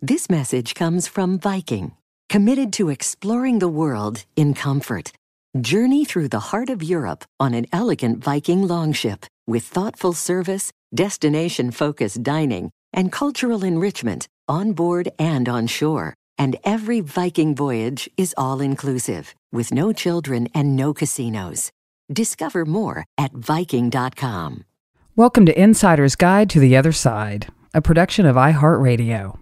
This message comes from Viking, committed to exploring the world in comfort. Journey through the heart of Europe on an elegant Viking longship with thoughtful service, destination focused dining, and cultural enrichment on board and on shore. And every Viking voyage is all inclusive, with no children and no casinos. Discover more at Viking.com. Welcome to Insider's Guide to the Other Side, a production of iHeartRadio.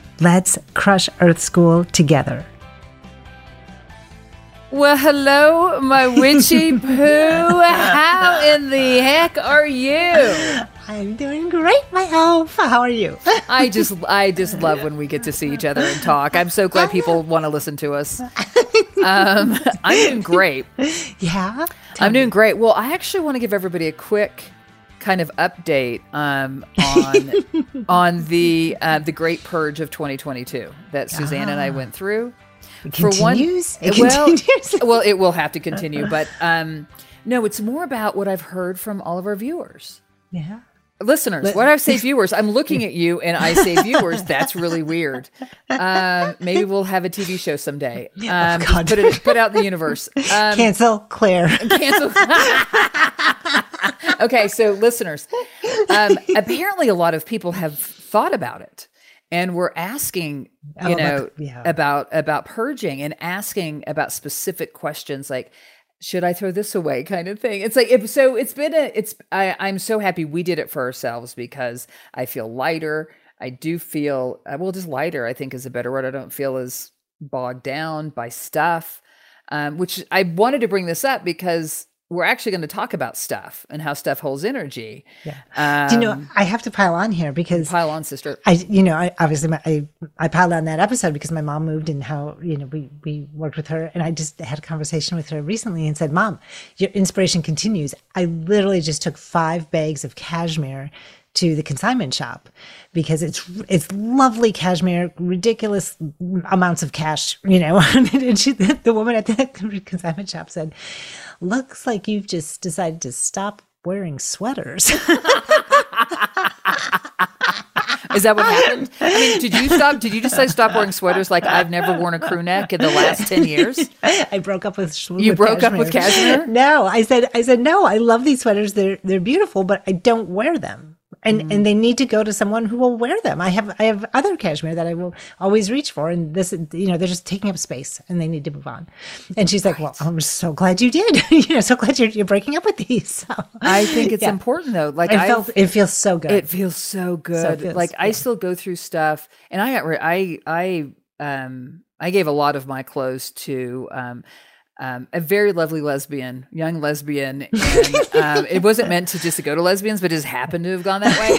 Let's crush Earth School together. Well, hello, my witchy poo. How in the heck are you? I'm doing great, my elf. How are you? I just, I just love when we get to see each other and talk. I'm so glad people want to listen to us. Um, I'm doing great. Yeah, I'm doing great. Well, I actually want to give everybody a quick kind of update um, on on the uh, the Great Purge of 2022 that Suzanne and I went through. It For one- it well, continues. well, it will have to continue, but um, no, it's more about what I've heard from all of our viewers. yeah. Listeners, when I say viewers, I'm looking at you and I say viewers. That's really weird. Um, maybe we'll have a TV show someday. Um, God. put it put out the universe. Um, Cancel, Claire. cancel. okay, so listeners, um, apparently a lot of people have thought about it and we're asking, you Oh, know, yeah. about about purging and asking about specific questions like should I throw this away kind of thing. It's like if so it's been a it's I I'm so happy we did it for ourselves because I feel lighter. I do feel uh, well just lighter I think is a better word. I don't feel as bogged down by stuff. Um, which I wanted to bring this up because we're actually going to talk about stuff and how stuff holds energy. Yeah. Um, Do you know, I have to pile on here because pile on, sister. I, you know, I obviously my, I, I piled on that episode because my mom moved and how, you know, we, we worked with her and I just had a conversation with her recently and said, mom, your inspiration continues. I literally just took five bags of cashmere to the consignment shop because it's, it's lovely cashmere, ridiculous amounts of cash, you know, and she, the woman at the consignment shop said, looks like you've just decided to stop wearing sweaters. Is that what happened? I mean, did you stop? Did you just say stop wearing sweaters? Like I've never worn a crew neck in the last ten years. I broke up with. You broke up with cashmere? No, I said, I said no. I love these sweaters. They're they're beautiful, but I don't wear them, and Mm. and they need to go to someone who will wear them. I have I have other cashmere that I will always reach for, and this you know they're just taking up space, and they need to move on. And she's like, well, I'm so glad you did. you know, so glad you're you're breaking up with these. So, I think it's Yeah. important though. Like It I felt it feels so good. It feels so good. feels- like I still go through stuff, and I I I um I gave a lot of my clothes to um. Um, a very lovely lesbian, young lesbian, and um, it wasn't meant to just go to lesbians, but it just happened to have gone that way.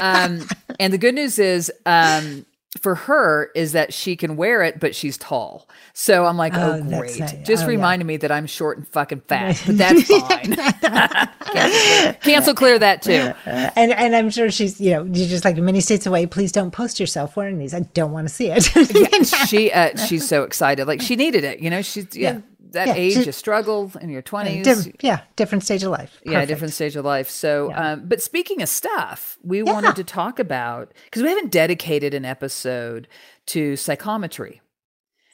Um, and the good news is, um, for her is that she can wear it, but she's tall. So I'm like, oh, Oh, great. nice. Just Oh, yeah. reminded me that I'm short and fucking fat, but that's fine. cancel, cancel clear that too. And and I'm sure she's you know you're just like many states away. Please don't post yourself wearing these. I don't want to see it. She uh, she's so excited. Like she needed it. You know, she's yeah, that Yeah, age, she- you struggle in your 20s. Diff- yeah, different stage of life. Yeah, different stage of life. So, um, but speaking of stuff, we wanted to talk about because we haven't dedicated an episode to psychometry.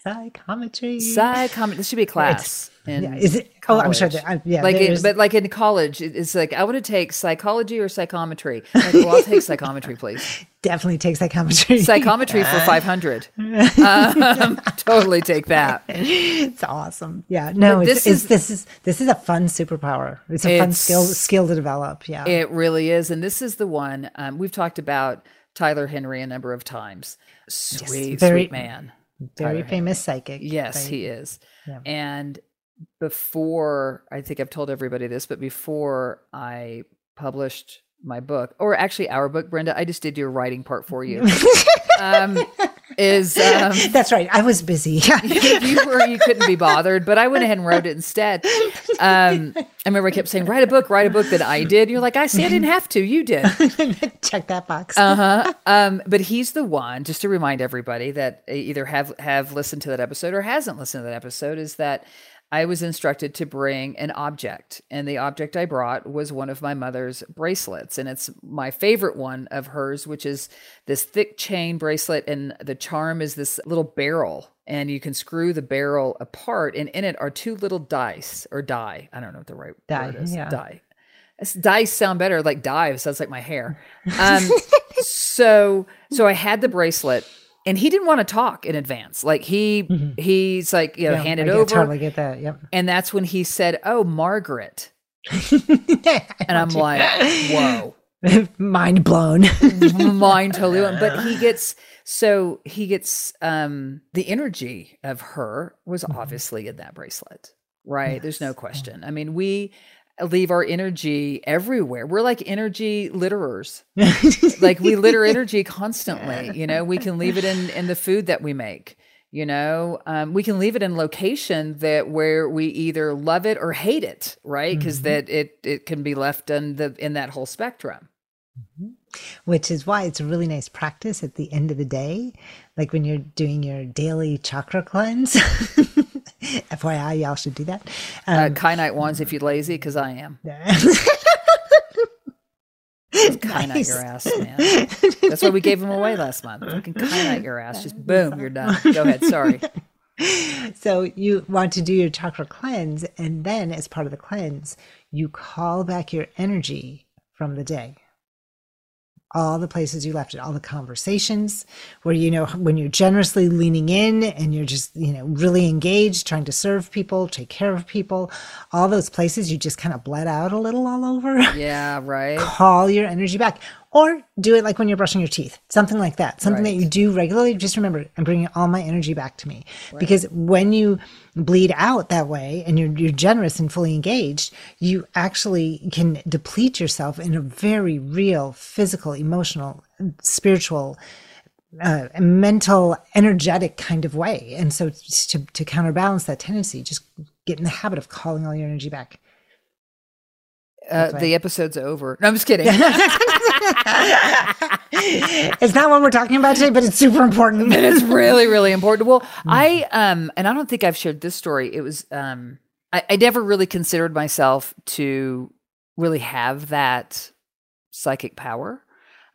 Psychometry. Psychometry. This should be a class. Yeah, is it? Oh, I'm sure that. I, yeah, like, in, but like in college, it's like I want to take psychology or psychometry. Like, well, I'll take psychometry, please. definitely take psychometry. Psychometry for five hundred. Um, totally take that. it's awesome. Yeah, no, it's, this it's is- this is this is a fun superpower. It's a fun skill skill to develop. Yeah, It really is. And this is the one um, we've talked about Tyler Henry a number of times. Sweet, very- sweet man. Very famous psychic. Yes, right? he is. And before, I think I've told everybody this, but before I published my book, or actually our book, Brenda, I just did your writing part for you. um, is um, That's right. I was busy. you were you couldn't be bothered, but I went ahead and wrote it instead. Um, I remember I kept saying, "Write a book, write a book." That I did. You're like, "I see, I didn't have to. You did." Check that box. Uh-huh. Um, but he's the one, just to remind everybody that either have have listened to that episode or hasn't listened to that episode, is that I was instructed to bring an object, and the object I brought was one of my mother's bracelets, and it's my favorite one of hers, which is this thick chain bracelet, and the charm is this little barrel, and you can screw the barrel apart, and in it are two little dice or die. I don't know what the right Die, word is. yeah. Die. Dice sound better, like dive sounds like my hair. Um, so so I had the bracelet, and he didn't want to talk in advance. Like he he's like you know Yeah, hand I over, Totally get that. Yep. and that's when he said, "Oh, Margaret," and I'm like, "Whoa." Mind blown. mind totally went. But he gets so he gets um the energy of her was obviously in that bracelet, right? There's no question. I mean, we leave our energy everywhere. We're like energy litterers. like we litter energy constantly. You know, we can leave it in in the food that we make. You know, um, we can leave it in location that where we either love it or hate it, right? Because that it it can be left in the in that whole spectrum. which is why it's a really nice practice at the end of the day like when you're doing your daily chakra cleanse fyi y'all should do that uh, um, kyanite wands if you're lazy, because I am. Kyanite nice. your ass, man. That's why we gave them away last month. Fucking kyanite your ass. Just boom, you're done. Go ahead. Sorry. so you want to do your chakra cleanse and then as part of the cleanse you call back your energy from the day all the places you left it all the conversations where you know when you're generously leaning in and you're just you know really engaged trying to serve people take care of people all those places you just kind of bled out a little all over Yeah, right. call your energy back or do it like when you're brushing your teeth. Something like that. Something that you do regularly. Just remember i'm bringing all my energy back to me. Because when you bleed out that way and you're, you're generous and fully engaged you actually can deplete yourself in a very real physical emotional spiritual uh, mental energetic kind of way. And so to, to counterbalance that tendency just get in the habit of calling all your energy back Uh, the episode's over. No, I'm just kidding. it's not what we're talking about today, but it's super important. it's really, really important. Well, I um, and I don't think I've shared this story. It was um, I, I never really considered myself to really have that psychic power.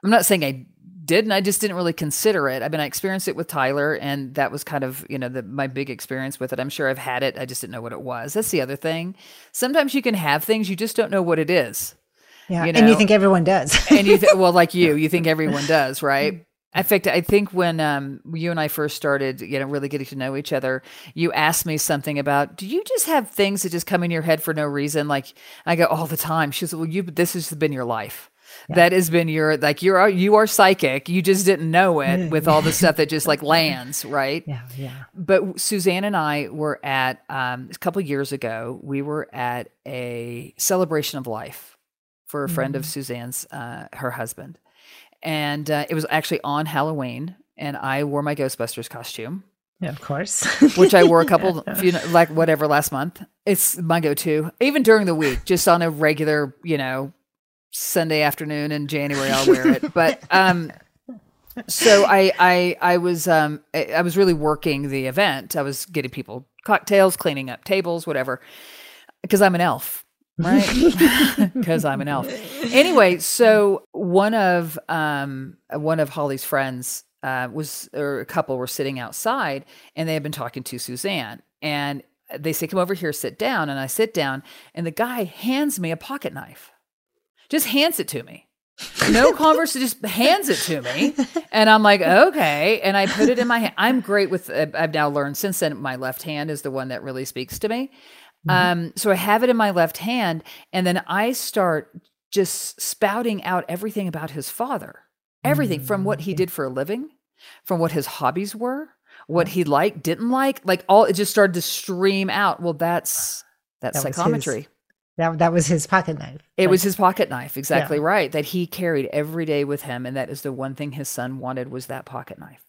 I'm not saying I didn't. I just didn't really consider it. I mean, I experienced it with Tyler, and that was kind of you know the, my big experience with it. I'm sure I've had it. I just didn't know what it was. That's the other thing. Sometimes you can have things you just don't know what it is. Yeah, you and you think everyone does. and you th- well like you you think everyone does right in fact i think when um, you and i first started you know really getting to know each other you asked me something about do you just have things that just come in your head for no reason like i go all the time she says well you this has been your life that has been your like you're you are psychic you just didn't know it with all the stuff that just like lands right yeah, yeah. but Suzanne and I were at um, a couple years ago. We were at a celebration of life for a friend of Suzanne's, uh, her husband, and uh, it was actually on Halloween. and I wore my Ghostbusters costume. Yeah, of course. which I wore a couple, few, like whatever last month. It's my go-to, even during the week, just on a regular, you know, Sunday afternoon in January, I'll wear it. But um, so I, I, I was, um, I, I was really working the event. I was getting people cocktails, cleaning up tables, whatever, because I'm an elf. right because i'm an elf anyway so one of um one of holly's friends uh, was or a couple were sitting outside and they had been talking to Suzanne and they say come over here sit down and I sit down and the guy hands me a pocket knife just hands it to me no converse just hands it to me and I'm like okay and I put it in my hand I'm great with I've now learned since then my left hand is the one that really speaks to me mm-hmm. um so I have it in my left hand and then I start just spouting out everything about his father everything from what he mm. did for a living, from what his hobbies were, what he liked, didn't like, like all it just started to stream out. Well, that's that's that psychometry. That that was his pocket knife. It like, was his pocket knife, exactly yeah. right. That he carried every day with him, and that is the one thing his son wanted was that pocket knife.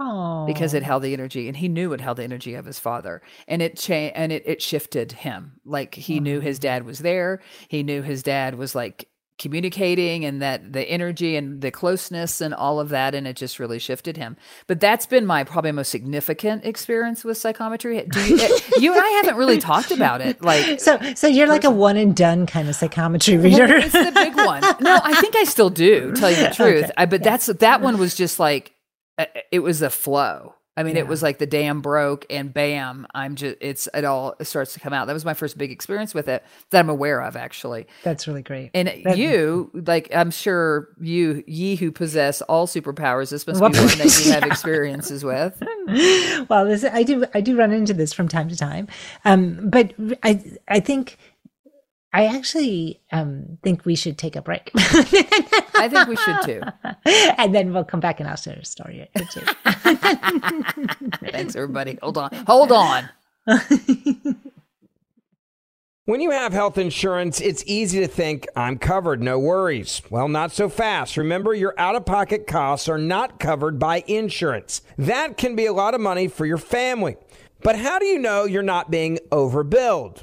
Oh, because it held the energy, and he knew it held the energy of his father, and it changed, and it it shifted him. Like he oh. knew his dad was there. He knew his dad was like communicating and that the energy and the closeness and all of that and it just really shifted him. But that's been my probably most significant experience with psychometry. Do you, eh, you and i haven't really talked about it like so so you're like a one and done kind of psychometry reader. Well, it's the big one. No i think i still do tell you the truth. Okay. I, but yeah. that's that one was just like eh, it was a flow I mean, yeah. it was like the dam broke and bam, I'm just, it's, it all starts to come out. That was my first big experience with it that I'm aware of, actually. That's really great. And that, you, like, I'm sure you, ye who possess all superpowers, this must be one that you have experiences with. well, this, I do, I do run into this from time to time. Um, but I, I think, I actually um, think we should take a break. I think we should too. And then we'll come back and ask a story too. Thanks, everybody. Hold on. Hold on. When you have health insurance, it's easy to think, I'm covered, no worries. Well, not so fast. Remember, your out of pocket costs are not covered by insurance. That can be a lot of money for your family. But how do you know you're not being overbilled?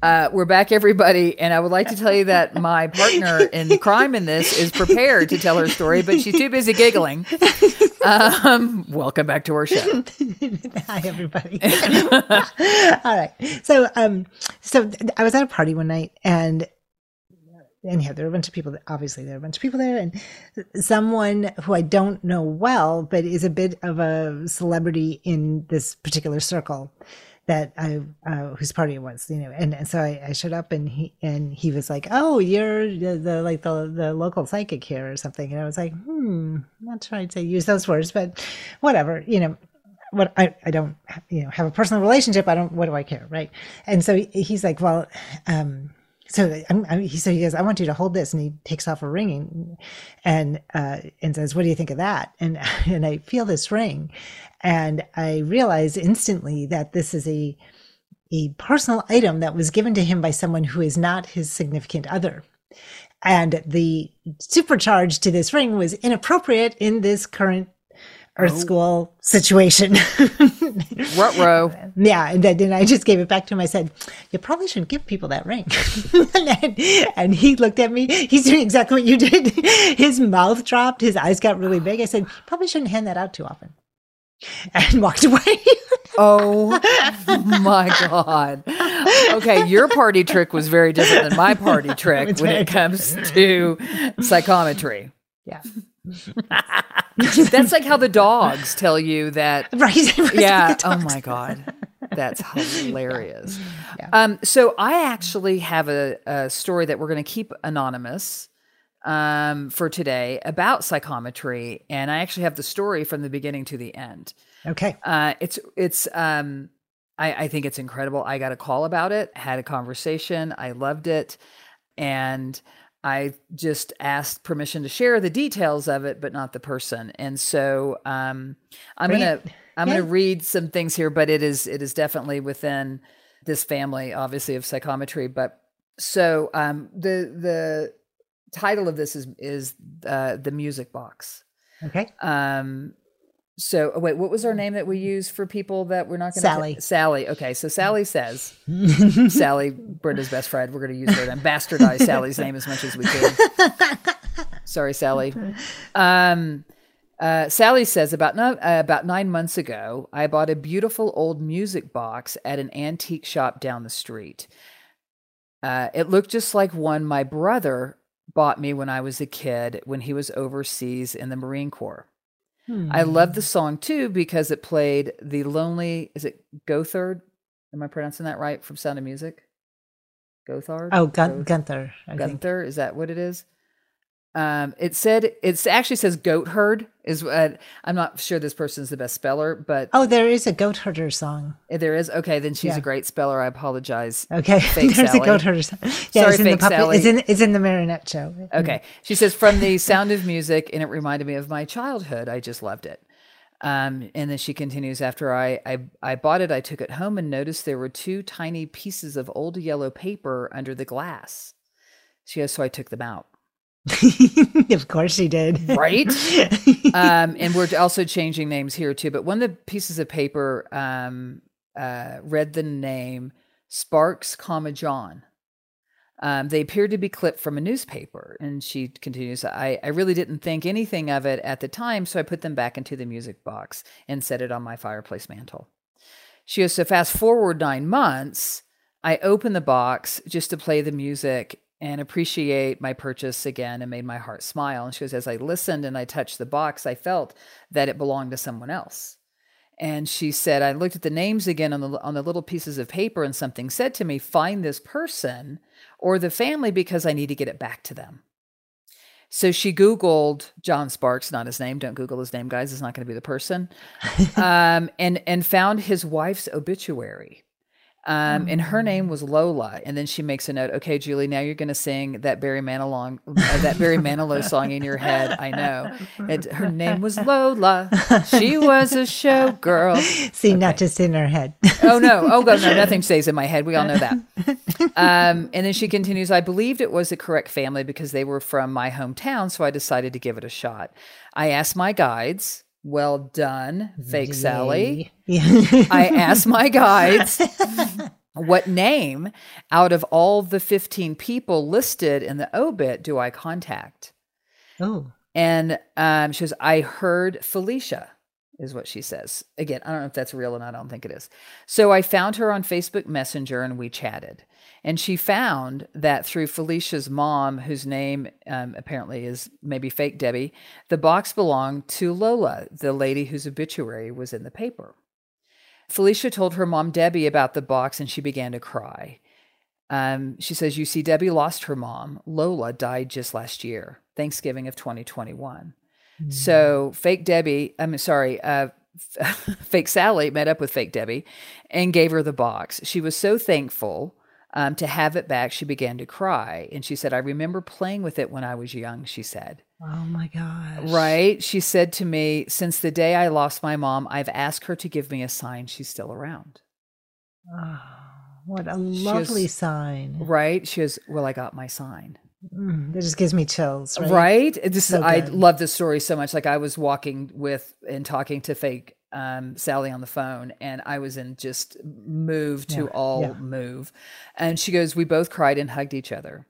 Uh, we're back, everybody, and I would like to tell you that my partner in crime in this is prepared to tell her story, but she's too busy giggling. Um, welcome back to our show. Hi, everybody. All right. So, um, so I was at a party one night, and anyhow, there were a bunch of people. That, obviously, there were a bunch of people there, and someone who I don't know well, but is a bit of a celebrity in this particular circle that I uh, whose party it was, you know, and, and so I, I, showed up and he and he was like, "Oh, you're the, the, like the the local psychic here or something," and I was like, "Hmm, not trying to use those words, but whatever, you know." What I, I don't you know have a personal relationship. I don't what do I care? Right? And so he, he's like well um so I'm, I'm, he said he goes I want you to hold this and he takes off a ring and uh, and says what do you think of that and and I feel this ring and I realize instantly that this is a a personal item that was given to him by someone who is not his significant other. And the supercharge to this ring was inappropriate in this current Earth oh. School situation. Row? Yeah, and then I just gave it back to him. I said, "You probably shouldn't give people that ring." and, and, he looked at me. He's doing exactly what you did. His mouth dropped. His eyes got really big. I said, "Probably shouldn't hand that out too often." and walked away. oh my God. Okay, your party trick was very different than my party trick when it comes to psychometry. Yeah. That's like how the dogs tell you that. Right. yeah. Oh my God. That's hilarious. Yeah. Um, so I actually have a, a story that we're going to keep anonymous um, for today about psychometry, and I actually have the story from the beginning to the end. Okay, uh, it's it's um, I, I think it's incredible. I got a call about it, had a conversation, I loved it, and I just asked permission to share the details of it, but not the person. And so um, I'm Great. gonna I'm yeah. gonna read some things here, but it is it is definitely within this family, obviously of psychometry. But so um, the the title of this is is uh, the music box. Okay. Um. So oh, wait, what was our name that we use for people that we're not going to Sally? Sally. Okay, so Sally says Sally, Brenda's best friend. We're going to use her and bastardize Sally's name as much as we can. Sorry, Sally. Um. Uh, Sally says about no, uh, about nine months ago, I bought a beautiful old music box at an antique shop down the street. Uh, it looked just like one my brother bought me when I was a kid when he was overseas in the Marine Corps. Hmm. I love the song too because it played the lonely. Is it Gothard? Am I pronouncing that right from Sound of Music? Gothard. Oh, Gun- Gunther. I Gunther. Think. Is that what it is? Um, it said it actually says goat herd is what I'm not sure this person is the best speller, but oh, there is a goat herder song. Eh, there is okay. Then she's yeah. a great speller. I apologize. Okay, there's Sally. a goat herder song. Yeah, Sorry, it's in fake the puppet, Sally. It's in it's in the marionette show. Okay, she says from the Sound of Music, and it reminded me of my childhood. I just loved it. Um, and then she continues after I, I I bought it, I took it home and noticed there were two tiny pieces of old yellow paper under the glass. She goes, so I took them out. of course she did. right? um, and we're also changing names here too. But one of the pieces of paper um, uh, read the name Sparks, comma John. Um, they appeared to be clipped from a newspaper. And she continues, I, I really didn't think anything of it at the time, so I put them back into the music box and set it on my fireplace mantle. She goes, So fast forward nine months, I open the box just to play the music and appreciate my purchase again and made my heart smile. And she goes, As I listened and I touched the box, I felt that it belonged to someone else. And she said, I looked at the names again on the on the little pieces of paper, and something said to me, find this person or the family because I need to get it back to them. So she Googled John Sparks, not his name. Don't Google his name, guys. It's not going to be the person. um, and and found his wife's obituary. Um, and her name was Lola. And then she makes a note. Okay, Julie, now you're going to sing that Barry Manilow, uh, that Barry Manilow song in your head. I know. It, her name was Lola. She was a showgirl. See, not just in her head. oh no! Oh no! No, nothing stays in my head. We all know that. Um, and then she continues. I believed it was the correct family because they were from my hometown, so I decided to give it a shot. I asked my guides. Well done, fake Sally. Yeah. I asked my guides what name out of all the 15 people listed in the obit do I contact? oh, And um, she goes, I heard Felicia, is what she says. Again, I don't know if that's real and I don't think it is. So I found her on Facebook Messenger and we chatted. And she found that through Felicia's mom, whose name um, apparently is maybe fake Debbie, the box belonged to Lola, the lady whose obituary was in the paper. Felicia told her mom Debbie about the box and she began to cry. Um, she says, You see, Debbie lost her mom. Lola died just last year, Thanksgiving of 2021. So, fake Debbie, I'm sorry, uh, fake Sally met up with fake Debbie and gave her the box. She was so thankful um, to have it back, she began to cry. And she said, I remember playing with it when I was young, she said. oh my gosh. Right? She said to me, Since the day I lost my mom, I've asked her to give me a sign she's still around. Oh, what a lovely was- sign. Right? She goes, Well, I got my sign. Mm, that just gives me chills. Right. Right? Just, So I love this story so much. Like I was walking with and talking to fake um, Sally on the phone, and I was in just move to Yeah, all yeah. move. And she goes, We both cried and hugged each other.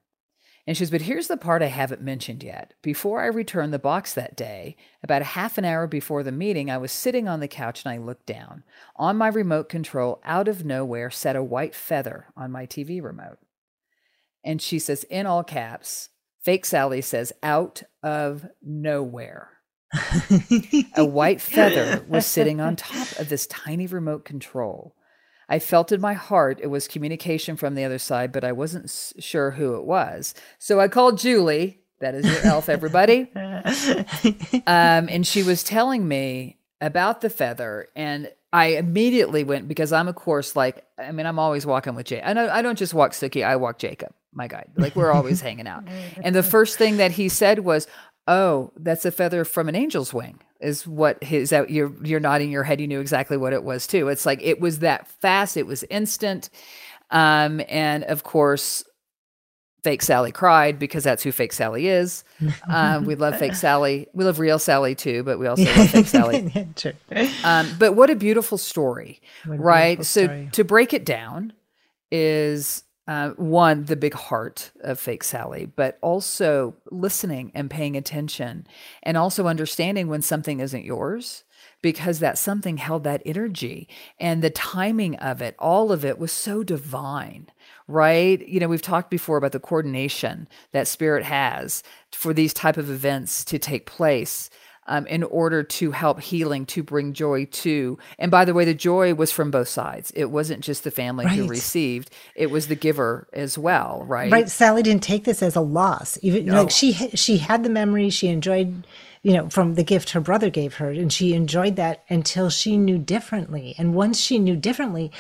And she goes, But here's the part I haven't mentioned yet. Before I returned the box that day, about a half an hour before the meeting, I was sitting on the couch and I looked down. On my remote control, out of nowhere, sat a white feather on my TV remote. And she says, in all caps, fake Sally says, out of nowhere. A white feather was sitting on top of this tiny remote control. I felt in my heart it was communication from the other side, but I wasn't s- sure who it was. So I called Julie. That is your elf, everybody. Um, and she was telling me about the feather, and I immediately went because I'm, of course, like I mean, I'm always walking with Jay. I know I don't just walk Suki; I walk Jacob, my guy. Like we're always hanging out. And the first thing that he said was, "Oh, that's a feather from an angel's wing." Is what his out you're you're nodding your head. You knew exactly what it was too. It's like it was that fast. It was instant. Um, and of course, fake Sally cried because that's who fake Sally is. Um, we love fake Sally. We love real Sally too, but we also love fake Sally. Um, but what a beautiful story, What a right? beautiful So story. to break it down is uh, one the big heart of fake Sally, but also listening and paying attention, and also understanding when something isn't yours. Because that something held that energy and the timing of it, all of it was so divine, right? You know, we've talked before about the coordination that spirit has for these type of events to take place um, in order to help healing, to bring joy to. And by the way, the joy was from both sides. It wasn't just the family who received; it was the giver as well, right? Right. Sally didn't take this as a loss. Even like she she had the memory. She enjoyed, you know, from the gift her brother gave her, and she enjoyed that until she knew differently. And once she knew differently,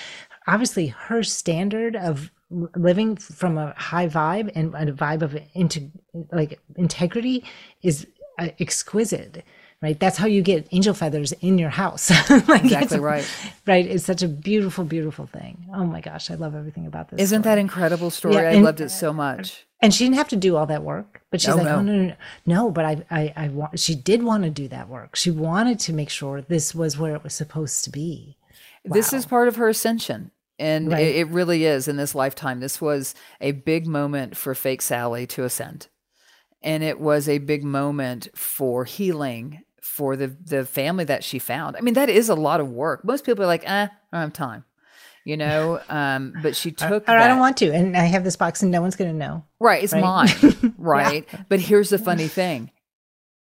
obviously her standard of living from a high vibe and a vibe of into like integrity is uh, exquisite. Right. That's how you get angel feathers in your house. like Exactly right. Right. It's such a beautiful, beautiful thing. Oh my gosh, I love everything about this. Isn't story. that incredible story? Yeah, I and- loved it so much. and she didn't have to do all that work but she's Oh, like no. oh no no no no but i i, I want she did want to do that work she wanted to make sure this was where it was supposed to be This is part of her ascension. And Right. it, it really is in this lifetime. This was a big moment for fake Sally to ascend. And it was a big moment for healing for the, the family that she found. I mean, that is a lot of work. Most people are like, eh, I don't have time. You know, um, but she took or i don't want to and i have this box and no one's going to know Right, it's Right? mine. Right. But here's the funny thing.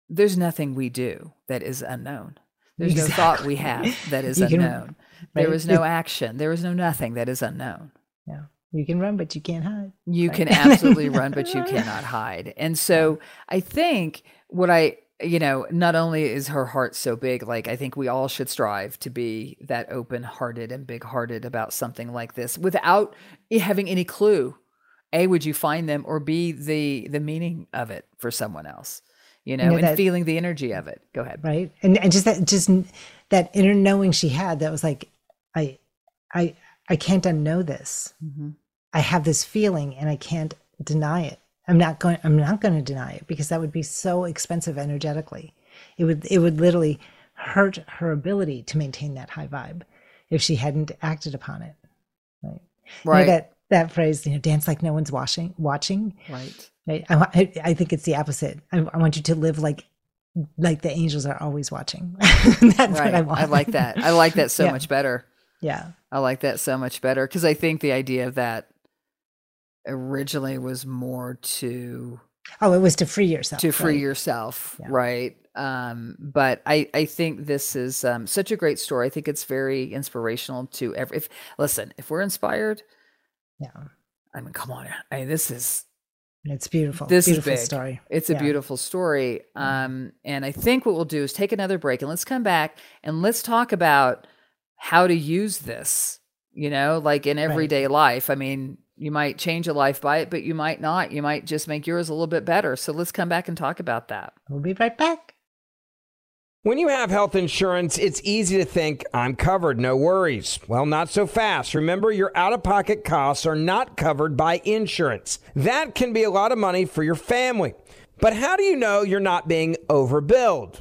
There's nothing we do that is unknown. There's no thought we have that is You unknown. There right? is no action. There is no nothing that is unknown. yeah you can run but you can't hide You can absolutely run, but you cannot hide. And so I think what I, you know, not only is her heart so big, like I think we all should strive to be that open hearted and big hearted about something like this without having any clue. A, would you find them or B, the the meaning of it for someone else, you know, know, and that- feeling the energy of it. Go ahead. right and and just that just that inner knowing she had that was like i i i can't unknow this mm-hmm. i have this feeling and i can't deny it i'm not going i'm not going to deny it because that would be so expensive energetically it would it would literally hurt her ability to maintain that high vibe if she hadn't acted upon it right You know, Right. that that phrase you know dance like no one's watching watching Right. Right. I, I, I think it's the opposite. I, I want you to live like like the angels are always watching. That's Right. what I want. I like that. I like that so Yeah. much better. Yeah. I like that so much better because I think the idea of that originally was more to Oh, it was to free yourself. to free right? yourself, Yeah. right? Um, but I I think this is um, such a great story. I think it's very inspirational to every. If listen, if we're inspired, Yeah. I mean, come on, I mean, this is It's beautiful. this beautiful is big. story. It's a Yeah. beautiful story. Um, and I think what we'll do is take another break and let's come back and let's talk about how to use this, you know, like in everyday life. I mean, you might change a life by it, but you might not. You might just make yours a little bit better. So let's come back and talk about that. We'll be right back. When you have health insurance, it's easy to think, I'm covered, no worries. Well, not so fast. Remember, your out of pocket costs are not covered by insurance. That can be a lot of money for your family. But how do you know you're not being overbilled?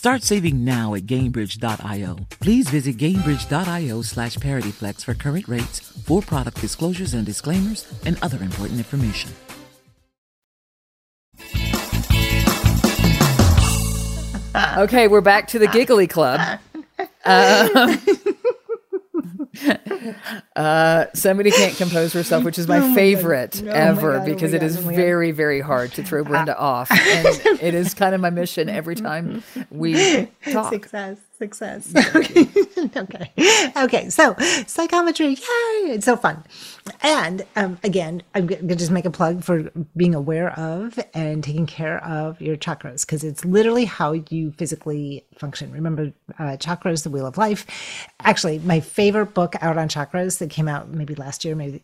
Start saving now at Gainbridge.io. Please visit Gainbridge.io slash ParityFlex for current rates, for product disclosures and disclaimers, and other important information. Okay, we're back to the Giggly Club. Um, uh, somebody can't compose herself, which is my, favorite Oh my ever God, oh my because it God, is oh my God. very, very hard to throw Brenda off. And it is kind of my mission every time we talk. Success, success. Okay. okay. Okay. So psychometry, yay! It's so fun. And um, again, I'm going to just make a plug for being aware of and taking care of your chakras because it's literally how you physically function. Remember, uh, chakras, the wheel of life. Actually, my favorite book out on chakras that came out maybe last year, maybe,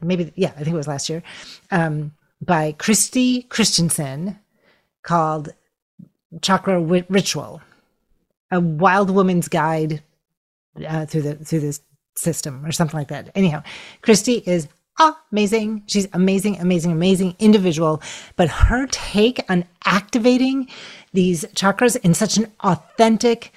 maybe, yeah, I think it was last year, um, by Christy Christensen called chakra ritual, a wild woman's guide uh, through the through this system or something like that. Anyhow, Christy is amazing. She's amazing, amazing, amazing individual. But her take on activating these chakras in such an authentic,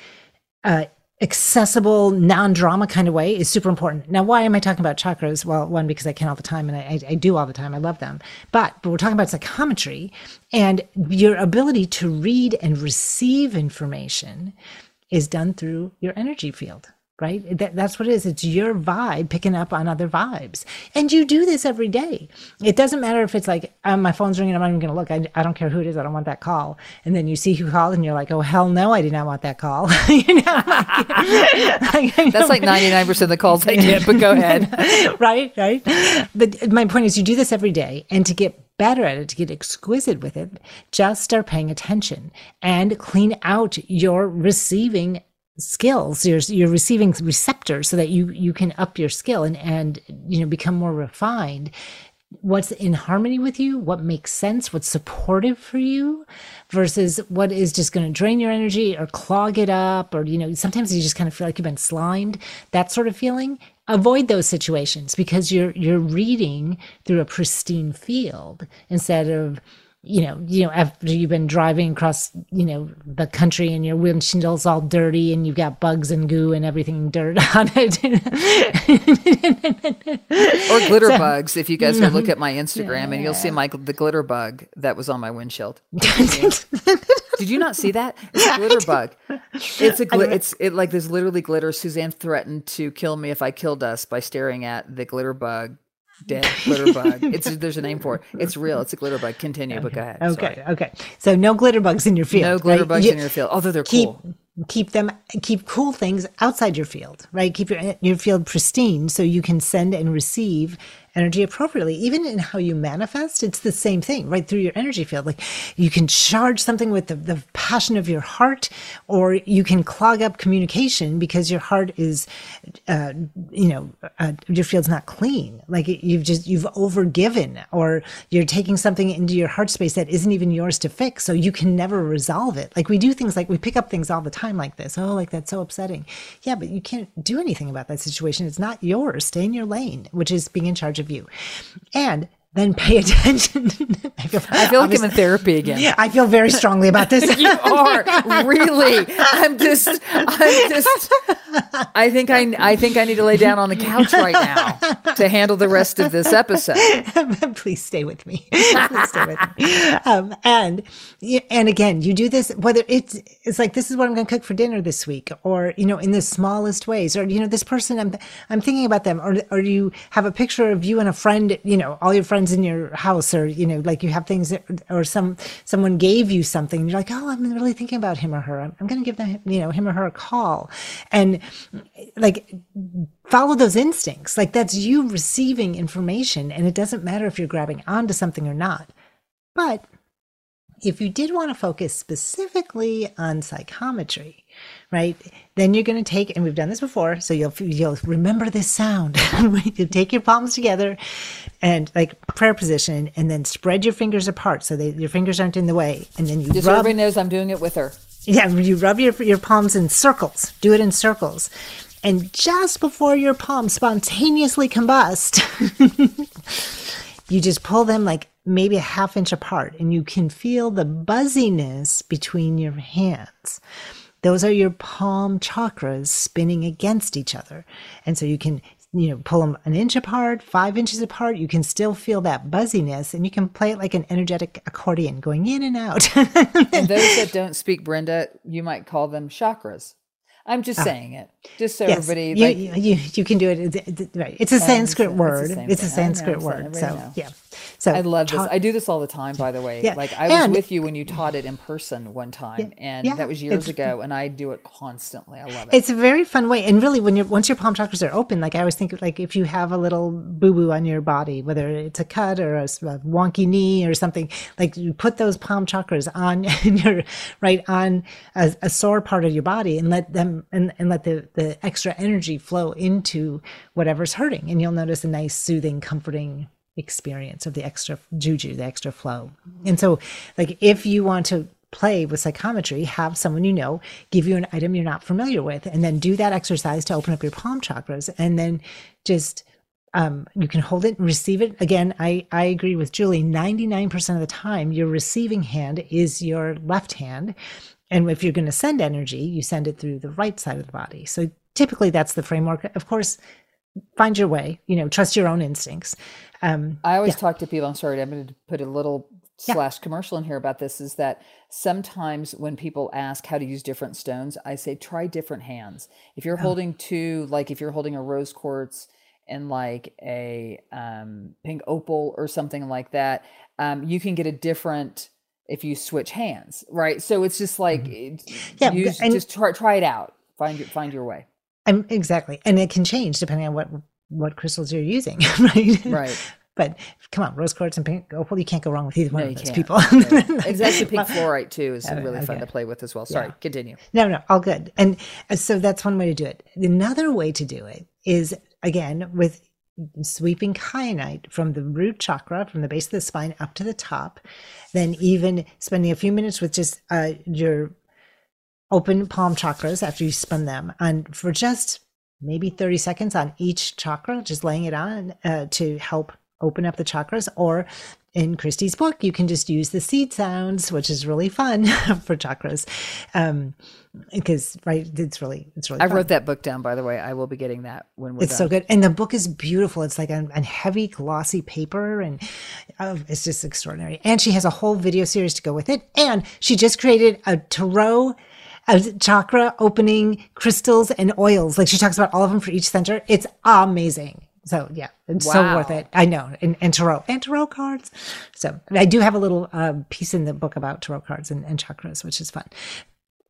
uh, accessible, non-drama kind of way is super important. Now, why am I talking about chakras? Well, one because I can all the time and I, I, do all the time. I love them. But but we're talking about psychometry and your ability to read and receive information is done through your energy field right? That, that's what it is. It's your vibe picking up on other vibes. And you do this every day. It doesn't matter if it's like, um, my phone's ringing, I'm not even going to look. I, I don't care who it is. I don't want that call. And then you see who called and you're like, oh, hell no, I did not want that call. you know, like, that's like 99% of the calls I get, but go ahead. right, right. But my point is, you do this every day. And to get better at it, to get exquisite with it, just start paying attention and clean out your receiving skills. You're, you're receiving receptors so that you you can up your skill and and you know become more refined. What's in harmony with you? What makes sense? What's supportive for you? Versus what is just going to drain your energy or clog it up or you know sometimes you just kind of feel like you've been slimed that sort of feeling. Avoid those situations because you're you're reading through a pristine field instead of you know, you know, after you've been driving across, you know, the country and your windshield's all dirty and you've got bugs and goo and everything dirt on it. or glitter so, bugs. If you guys will look at my Instagram yeah. and you'll see my the glitter bug that was on my windshield. Did you not see that? It's a glitter bug. It's a gl- it's it like there's literally glitter. Suzanne threatened to kill me if I killed us by staring at the glitter bug dead glitter bug. It's there's a name for it. It's real. It's a glitter bug. Continue, okay. but go ahead. Okay, Sorry. okay. So no glitter bugs in your field. No glitter right? bugs you, in your field, although they're keep, cool. Keep them. Keep cool things outside your field. Right. Keep your your field pristine so you can send and receive energy appropriately. Even in how you manifest, it's the same thing, right through your energy field. Like you can charge something with the, the passion of your heart, or you can clog up communication because your heart is, uh, you know, uh, your field's not clean. Like you've just, you've overgiven, or you're taking something into your heart space that isn't even yours to fix. So you can never resolve it. Like we do things like we pick up things all the time like this. Oh, like that's so upsetting. Yeah, but you can't do anything about that situation. It's not yours. Stay in your lane, which is being in charge of you. And then pay attention. I feel, I feel like I'm in therapy again. I feel very strongly about this. you are really. I'm just. I'm just. I think I. I think I need to lay down on the couch right now to handle the rest of this episode. Please stay with me. Please stay with me. Um, and and again, you do this whether it's it's like this is what I'm going to cook for dinner this week, or you know, in the smallest ways, or you know, this person I'm I'm thinking about them, or or you have a picture of you and a friend, you know, all your friends in your house, or you know, like you have things, that, or some someone gave you something, and you're like, oh, I'm really thinking about him or her. I'm, I'm going to give them, you know, him or her a call, and like follow those instincts. Like that's you receiving information, and it doesn't matter if you're grabbing onto something or not, but if you did want to focus specifically on psychometry, right, then you're going to take, and we've done this before, so you'll you'll remember this sound. you take your palms together, and like prayer position, and then spread your fingers apart so that your fingers aren't in the way, and then you just rub. everybody knows I'm doing it with her. Yeah, you rub your your palms in circles. Do it in circles, and just before your palms spontaneously combust. you just pull them like maybe a half inch apart and you can feel the buzziness between your hands. Those are your palm chakras spinning against each other. And so you can, you know, pull them an inch apart, five inches apart. You can still feel that buzziness and you can play it like an energetic accordion going in and out. and those that don't speak Brenda, you might call them chakras. I'm just ah. saying it, just so yes, everybody. You, like, you, you can do it. Right. It's a Sanskrit word. It's, a Sanskrit word. So yeah. So I love this. I do this all the time, by the way. Yeah. Like I was and, with you when you taught it in person one time, yeah, and yeah, that was years ago, and I do it constantly. I love it. It's a very fun way, and really, when you're once your palm chakras are open, like I always think, like if you have a little boo boo on your body, whether it's a cut or a, a, wonky knee or something, like you put those palm chakras on your right on a, a sore part of your body, and let them and, and let the the extra energy flow into whatever's hurting, and you'll notice a nice, soothing, comforting experience of the extra juju, the extra flow. And so, like, if you want to play with psychometry, have someone you know give you an item you're not familiar with, and then do that exercise to open up your palm chakras, and then just um, you can hold it and receive it. Again, I, I agree with Julie. 99% of the time, your receiving hand is your left hand. And if you're going to send energy, you send it through the right side of the body. So typically that's the framework. Of course, find your way, you know, trust your own instincts. Um, I always yeah. talk to people. I'm sorry, I'm going to put a little Yeah. slash commercial in here about this. Is that sometimes when people ask how to use different stones, I say try different hands. If you're holding two, like if you're holding a rose quartz and like a um, pink opal or something like that, um, you can get a different if you switch hands, right? So it's just like Mm-hmm. Yeah, use, and- just try try it out. Find your find your way. I'm, exactly. And it can change depending on what, what crystals you're using, right? Right. But come on, rose quartz and pink opal, you can't go wrong with either one No, of those can't. people. Right. Exactly. Pink fluorite too is Oh, really fun to play with as well. Sorry, Yeah. continue. No, no, all good. And uh, so that's one way to do it. Another way to do it is again with sweeping kyanite from the root chakra, from the base of the spine up to the top, then even spending a few minutes with just uh, your open palm chakras after you spun them, and for just maybe 30 seconds on each chakra, just laying it on uh, to help open up the chakras. Or in Christie's book, you can just use the seed sounds, which is really fun for chakras. Um, because right, it's really, it's really. I fun. wrote that book down, by the way. I will be getting that when we're It's done. so good, and the book is beautiful. It's like a, a heavy, glossy paper, and oh, it's just extraordinary. And she has a whole video series to go with it. And she just created a tarot, chakra opening crystals and oils. Like she talks about all of them for each center. It's amazing. So yeah, it's so worth it. I know, and, and tarot and tarot cards. So I do have a little uh, piece in the book about tarot cards and, and chakras, which is fun.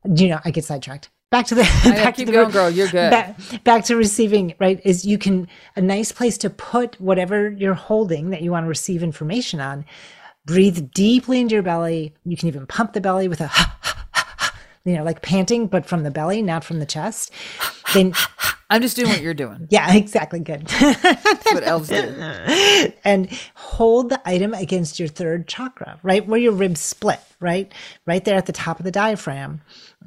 You know, I get sidetracked. Back to the back keep to the going, girl. You're good. Back, back to receiving, right? Is you can a nice place to put whatever you're holding that you want to receive information on. Breathe deeply into your belly. You can even pump the belly with a, you know, like panting, but from the belly, not from the chest. Then, I'm just doing what you're doing. yeah, exactly, good. That's what elves do. and hold the item against your third chakra, right where your ribs split, right, right there at the top of the diaphragm,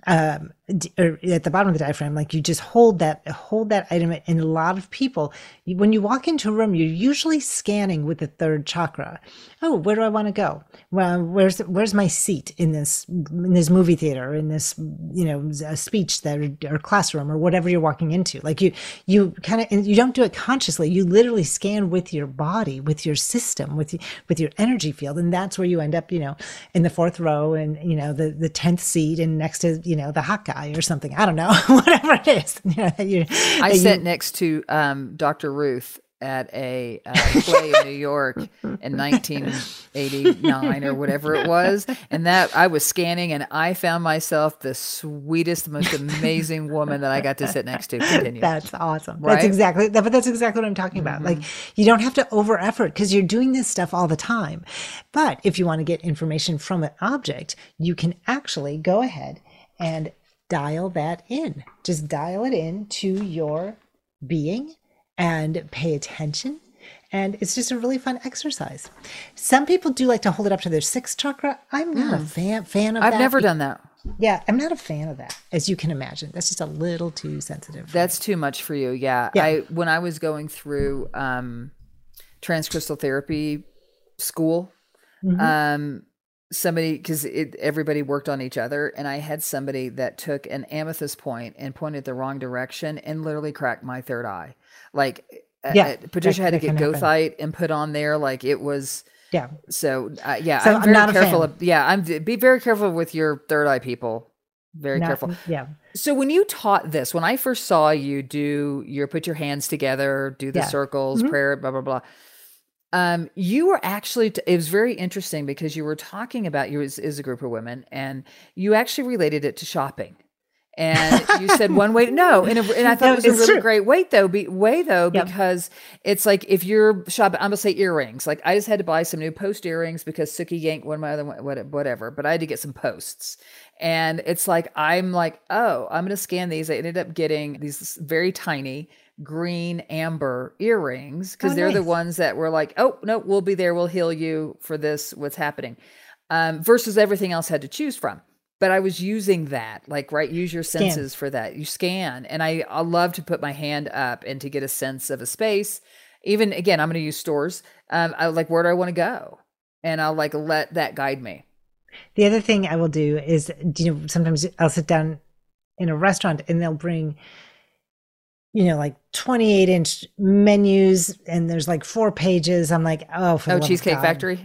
um, or at the bottom of the diaphragm. Like you just hold that, hold that item. And a lot of people, when you walk into a room, you're usually scanning with the third chakra. Oh, where do I want to go? Well, where's where's my seat in this in this movie theater, in this you know speech that or, or classroom or whatever you're walking into? Like you you kind of you don't do it consciously. You literally scan with your body, with your system, with with your energy field, and that's where you end up. You know, in the fourth row and you know the the tenth seat and next to you know the hot guy or something. I don't know, whatever it is. You know, that you, I that you- sat next to um, Dr. Ruth at a uh, play in New York in 1989 or whatever it was, and that I was scanning, and I found myself the sweetest, most amazing woman that I got to sit next to. Continue. That's awesome. Right? That's exactly that, but that's exactly what I'm talking about. Like you don't have to over effort because you're doing this stuff all the time. But if you want to get information from an object, you can actually go ahead and dial that in. Just dial it in to your being and pay attention. And it's just a really fun exercise. Some people do like to hold it up to their sixth chakra. I'm not a fan fan of I've that. never done that. Yeah, I'm not a fan of that, as you can imagine. That's just a little too sensitive. for me. That's too much for you. Yeah. Yeah. I when I was going through um transcrystal therapy school, Mm-hmm. um somebody cuz everybody worked on each other and I had somebody that took an amethyst point and pointed the wrong direction and literally cracked my third eye. Like uh, Yeah, uh, Patricia had to get happen. goethite and put on there like it was yeah. so uh, yeah, So I'm I'm very not careful of yeah, I'm be very careful with your third eye people. Very Not- careful. Yeah. So when you taught this, when I first saw you do your put your hands together, do the Yeah. circles, prayer, blah blah blah. Um, you were actually t- it was very interesting because you were talking about you as, as a group of women, and you actually related it to shopping. And you said one way, no, and, and I thought No, it was a really true. great way though, be, way though, Yep. because it's like if you're shopping, I'm gonna say earrings. Like I just had to buy some new post earrings because Suki yanked one of my other whatever, but I had to get some posts. And it's like I'm like, oh, I'm gonna scan these. I ended up getting these very tiny green amber earrings because Oh, they're the ones that were like, oh no, we'll be there, we'll heal you for this. What's happening? um, versus everything else had to choose from. But I was using that, like, right, use your Scan. senses for that. You scan. And I, I love to put my hand up and to get a sense of a space. Even again, I'm going to use stores. Um, I like, where do I want to go? And I'll like let that guide me. The other thing I will do is, you know, sometimes I'll sit down in a restaurant and they'll bring, you know, like 28 inch menus and there's like four pages. I'm like, oh, for Oh, Cheesecake. Factory.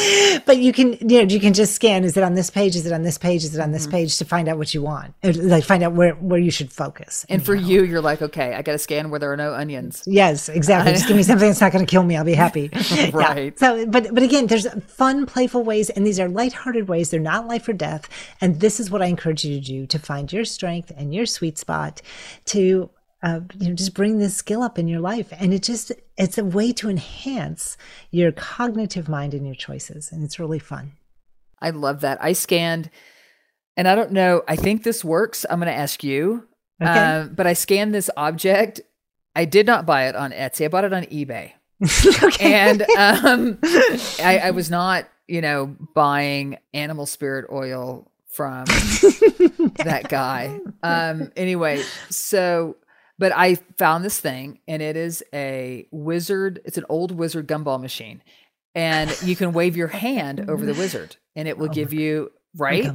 but you can, you know, you can just scan. Is it on this page? Is it on this page? Is it on this Mm-hmm. page to find out what you want? Like find out where where you should focus. And for you, you're like, okay, I got to scan where there are no onions. Yes, exactly. Just give me something that's not going to kill me. I'll be happy. Yeah. Right. So, but but again, there's fun, playful ways, and these are lighthearted ways. They're not life or death. And this is what I encourage you to do to find your strength and your sweet spot to. Uh, you know, just bring this skill up in your life, and it just—it's a way to enhance your cognitive mind and your choices, and it's really fun. I love that. I scanned, and I don't know. I think this works. I'm going to ask you. Okay. Um, but I scanned this object. I did not buy it on Etsy. I bought it on eBay. okay. and um, I, I was not, you know, buying animal spirit oil from that guy. Um, anyway, so, but I found this thing, and it is a wizard. It's an old wizard gumball machine, and you can wave your hand over the wizard, and it will oh give you right,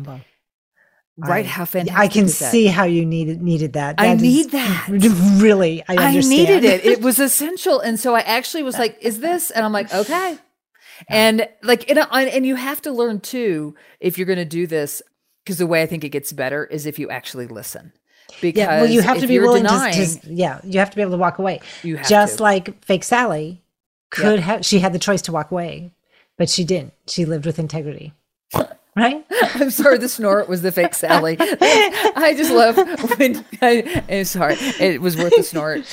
right. I- How fantastic! I can that? see how you needed needed that. I need that. Really, I I needed it. It was essential. And so I actually was like, is this? And I'm like, okay. And like, and, uh, I- and you have to learn too, if you're going to do this, because the way I think it gets better is if you actually listen. Because Yeah, well, you have to be willing denying, to, to. Yeah, you have to be able to walk away. You have just to. like fake Sally could have. She had the choice to walk away, but she didn't. She lived with integrity. Right? I'm sorry, the snort was the fake Sally. I just love when I, I'm sorry. It was worth the snort.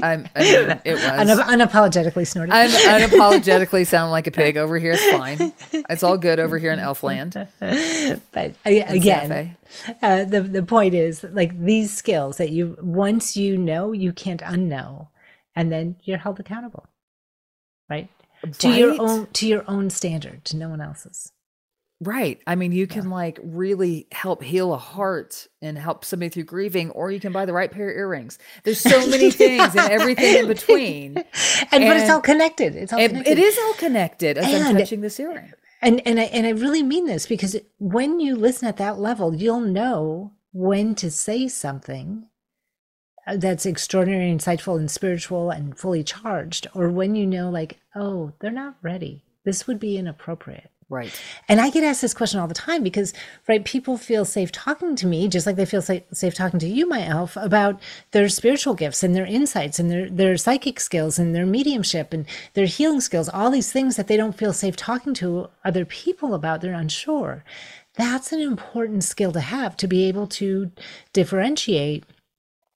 I'm, I mean, it was. Unap- unapologetically snorted. I'm unapologetically sound like a pig over here. It's fine. It's all good over here in Elfland. but I- again, uh, the the point is like these skills that you once you know, you can't unknow, and then you're held accountable, right? To your own to your own standard, to no one else's. Right. I mean, you can like really help heal a heart and help somebody through grieving, or you can buy the right pair of earrings. There's so many things and everything in between. And, but it's all connected. It's all connected. it is all connected as I'm And- touching this earring. And and I and I really mean this because when you listen at that level, you'll know when to say something uh, that's extraordinary, insightful, and spiritual and fully charged, or when you know, like, oh, they're not ready. This would be inappropriate. Right. And I get asked this question all the time because, right, people feel safe talking to me, just like they feel safe, safe talking to you, my elf, about their spiritual gifts and their insights and their, their psychic skills and their mediumship and their healing skills, all these things that they don't feel safe talking to other people about. They're unsure. That's an important skill to have to be able to differentiate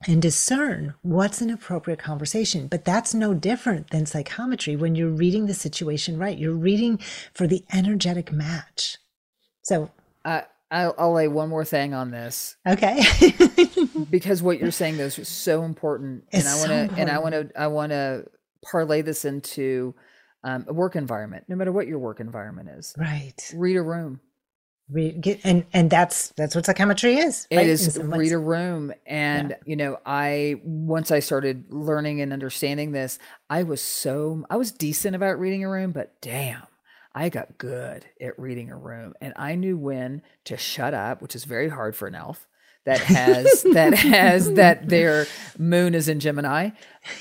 and discern what's an appropriate conversation. But that's no different than psychometry when you're reading the situation right. You're reading for the energetic match. So, Uh, I'll, I'll lay one more thing on this okay. because what you're saying those is so important, and I want to and I want to I want to parlay this into um, a work environment, no matter what your work environment is. right. Read a room. Read, get, and and that's that's what psychometry is. Right? is It's- read a room. And, you know, I, once I started learning and understanding this, I was so, I was decent about reading a room, but damn, I got good at reading a room. And I knew when to shut up, which is very hard for an elf that has, that has, that their moon is in Gemini.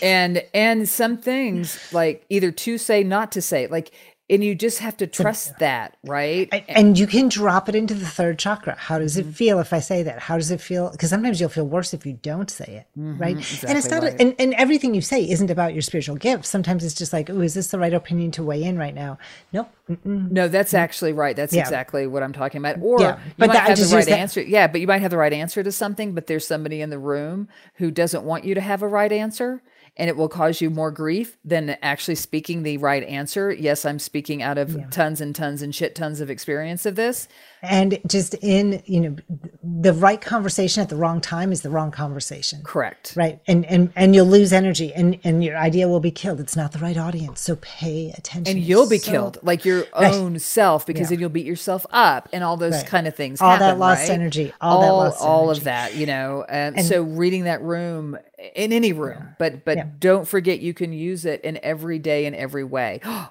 And, and some things like either to say, not to say, like, and you just have to trust that, right? And you can drop it into the third chakra. How does Mm-hmm. it feel if I say that? How does it feel? Because sometimes you'll feel worse if you don't say it, right? and it's Mm-hmm. not, right. and, and everything you say isn't about your spiritual gifts. Sometimes it's just like, oh, is this the right opinion to weigh in right now? Nope. Mm-mm. No, that's actually right. That's Yeah. exactly what I'm talking about. Or Yeah, you but might that- have the right that- answer. Yeah, but you might have the right answer to something, but there's somebody in the room who doesn't want you to have a right answer. And it will cause you more grief than actually speaking the right answer. Yes, I'm speaking out of tons and tons and shit tons of experience of this. And just in you know the right conversation at the wrong time is the wrong conversation Correct. right and and and you'll lose energy and and your idea will be killed it's not the right audience so pay attention And you'll be so- killed like your Right. own self because Yeah. then you'll beat yourself up and all those Right. kind of things. All that lost right? energy, all that lost all energy. of that, you know. And, And- so reading that room in any room, but but Yeah. don't forget you can use it in every day in every way. wow,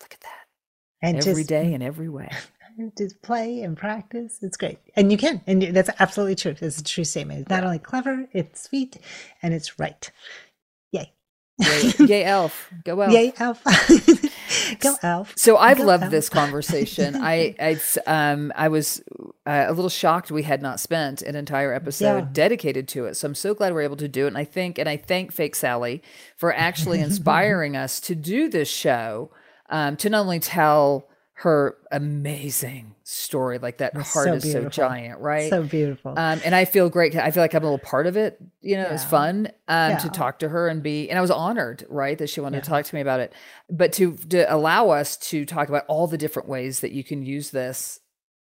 look at that. and Every just, day in every way. Just play and practice it's great and you can and that's absolutely true it's a true statement it's not only clever it's sweet and it's right yay Yay, yay elf. Go elf. yay elf go elf So I've Go loved elf. this conversation. I I um I was uh, a little shocked we had not spent an entire episode Yeah. dedicated to it. So I'm so glad we're able to do it. And I think and I thank Fake Sally for actually inspiring us to do this show um, to not only tell her amazing story, like that It's heart so is so giant, right? so beautiful Um, and I feel great. I feel like I'm a little part of it. You know, it was fun um, to talk to her and be. And I was honored, right, that she wanted to talk to me about it. But to to allow us to talk about all the different ways that you can use this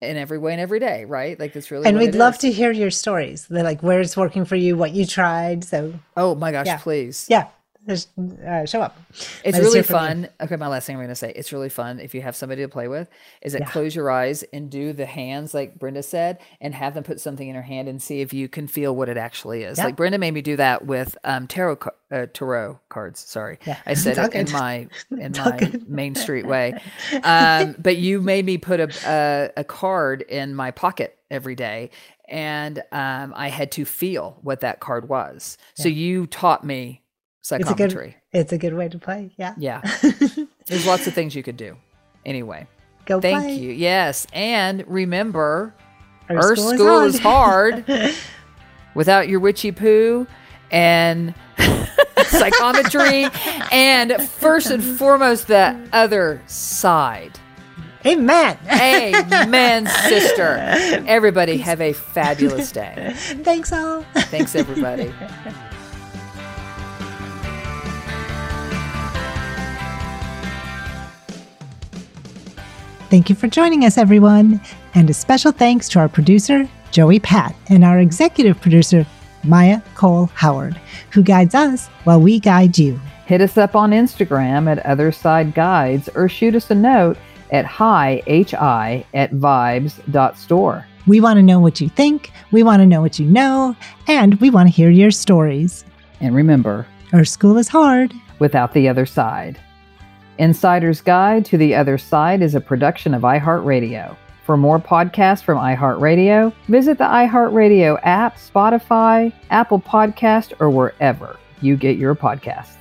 in every way and every day, right? Like that's really. and we'd love is. to hear your stories They're like where it's working for you what you tried so Oh my gosh! Yeah. Please. yeah just uh, show up It's Let really hear from you. fun. Okay, my last thing I'm going to say. It's really fun if you have somebody to play with. Is that Yeah. close your eyes and do the hands like Brenda said, and have them put something in her hand and see if you can feel what it actually is. Yeah. Like Brenda made me do that with um, tarot uh, tarot cards. Sorry, Yeah. I said it in my in my. Main Street way. Um, but you made me put a, a a card in my pocket every day. And um, I had to feel what that card was. So you taught me it's a good psychometry. it's a good way to play yeah Yeah. There's lots of things you could do. Anyway, go thank play. you. Yes. And remember, Our our school is school is hard. hard without your witchy poo and psychometry and first and foremost the other side. amen Amen, sister. Everybody have a fabulous day. thanks all Thanks, everybody. Thank you for joining us, everyone. And a special thanks to our producer, Joey Pat, and our executive producer, Maya Cole Howard, who guides us while we guide you. Hit us up on Instagram at Other Side Guides or shoot us a note at hi, hi, at vibes.store. We want to know what you think, we want to know what you know, and we want to hear your stories. And remember, Our school is hard. without the other side. Insider's Guide to the Other Side is a production of iHeartRadio. For more podcasts from iHeartRadio, visit the iHeartRadio app, Spotify, Apple Podcast, or wherever you get your podcasts.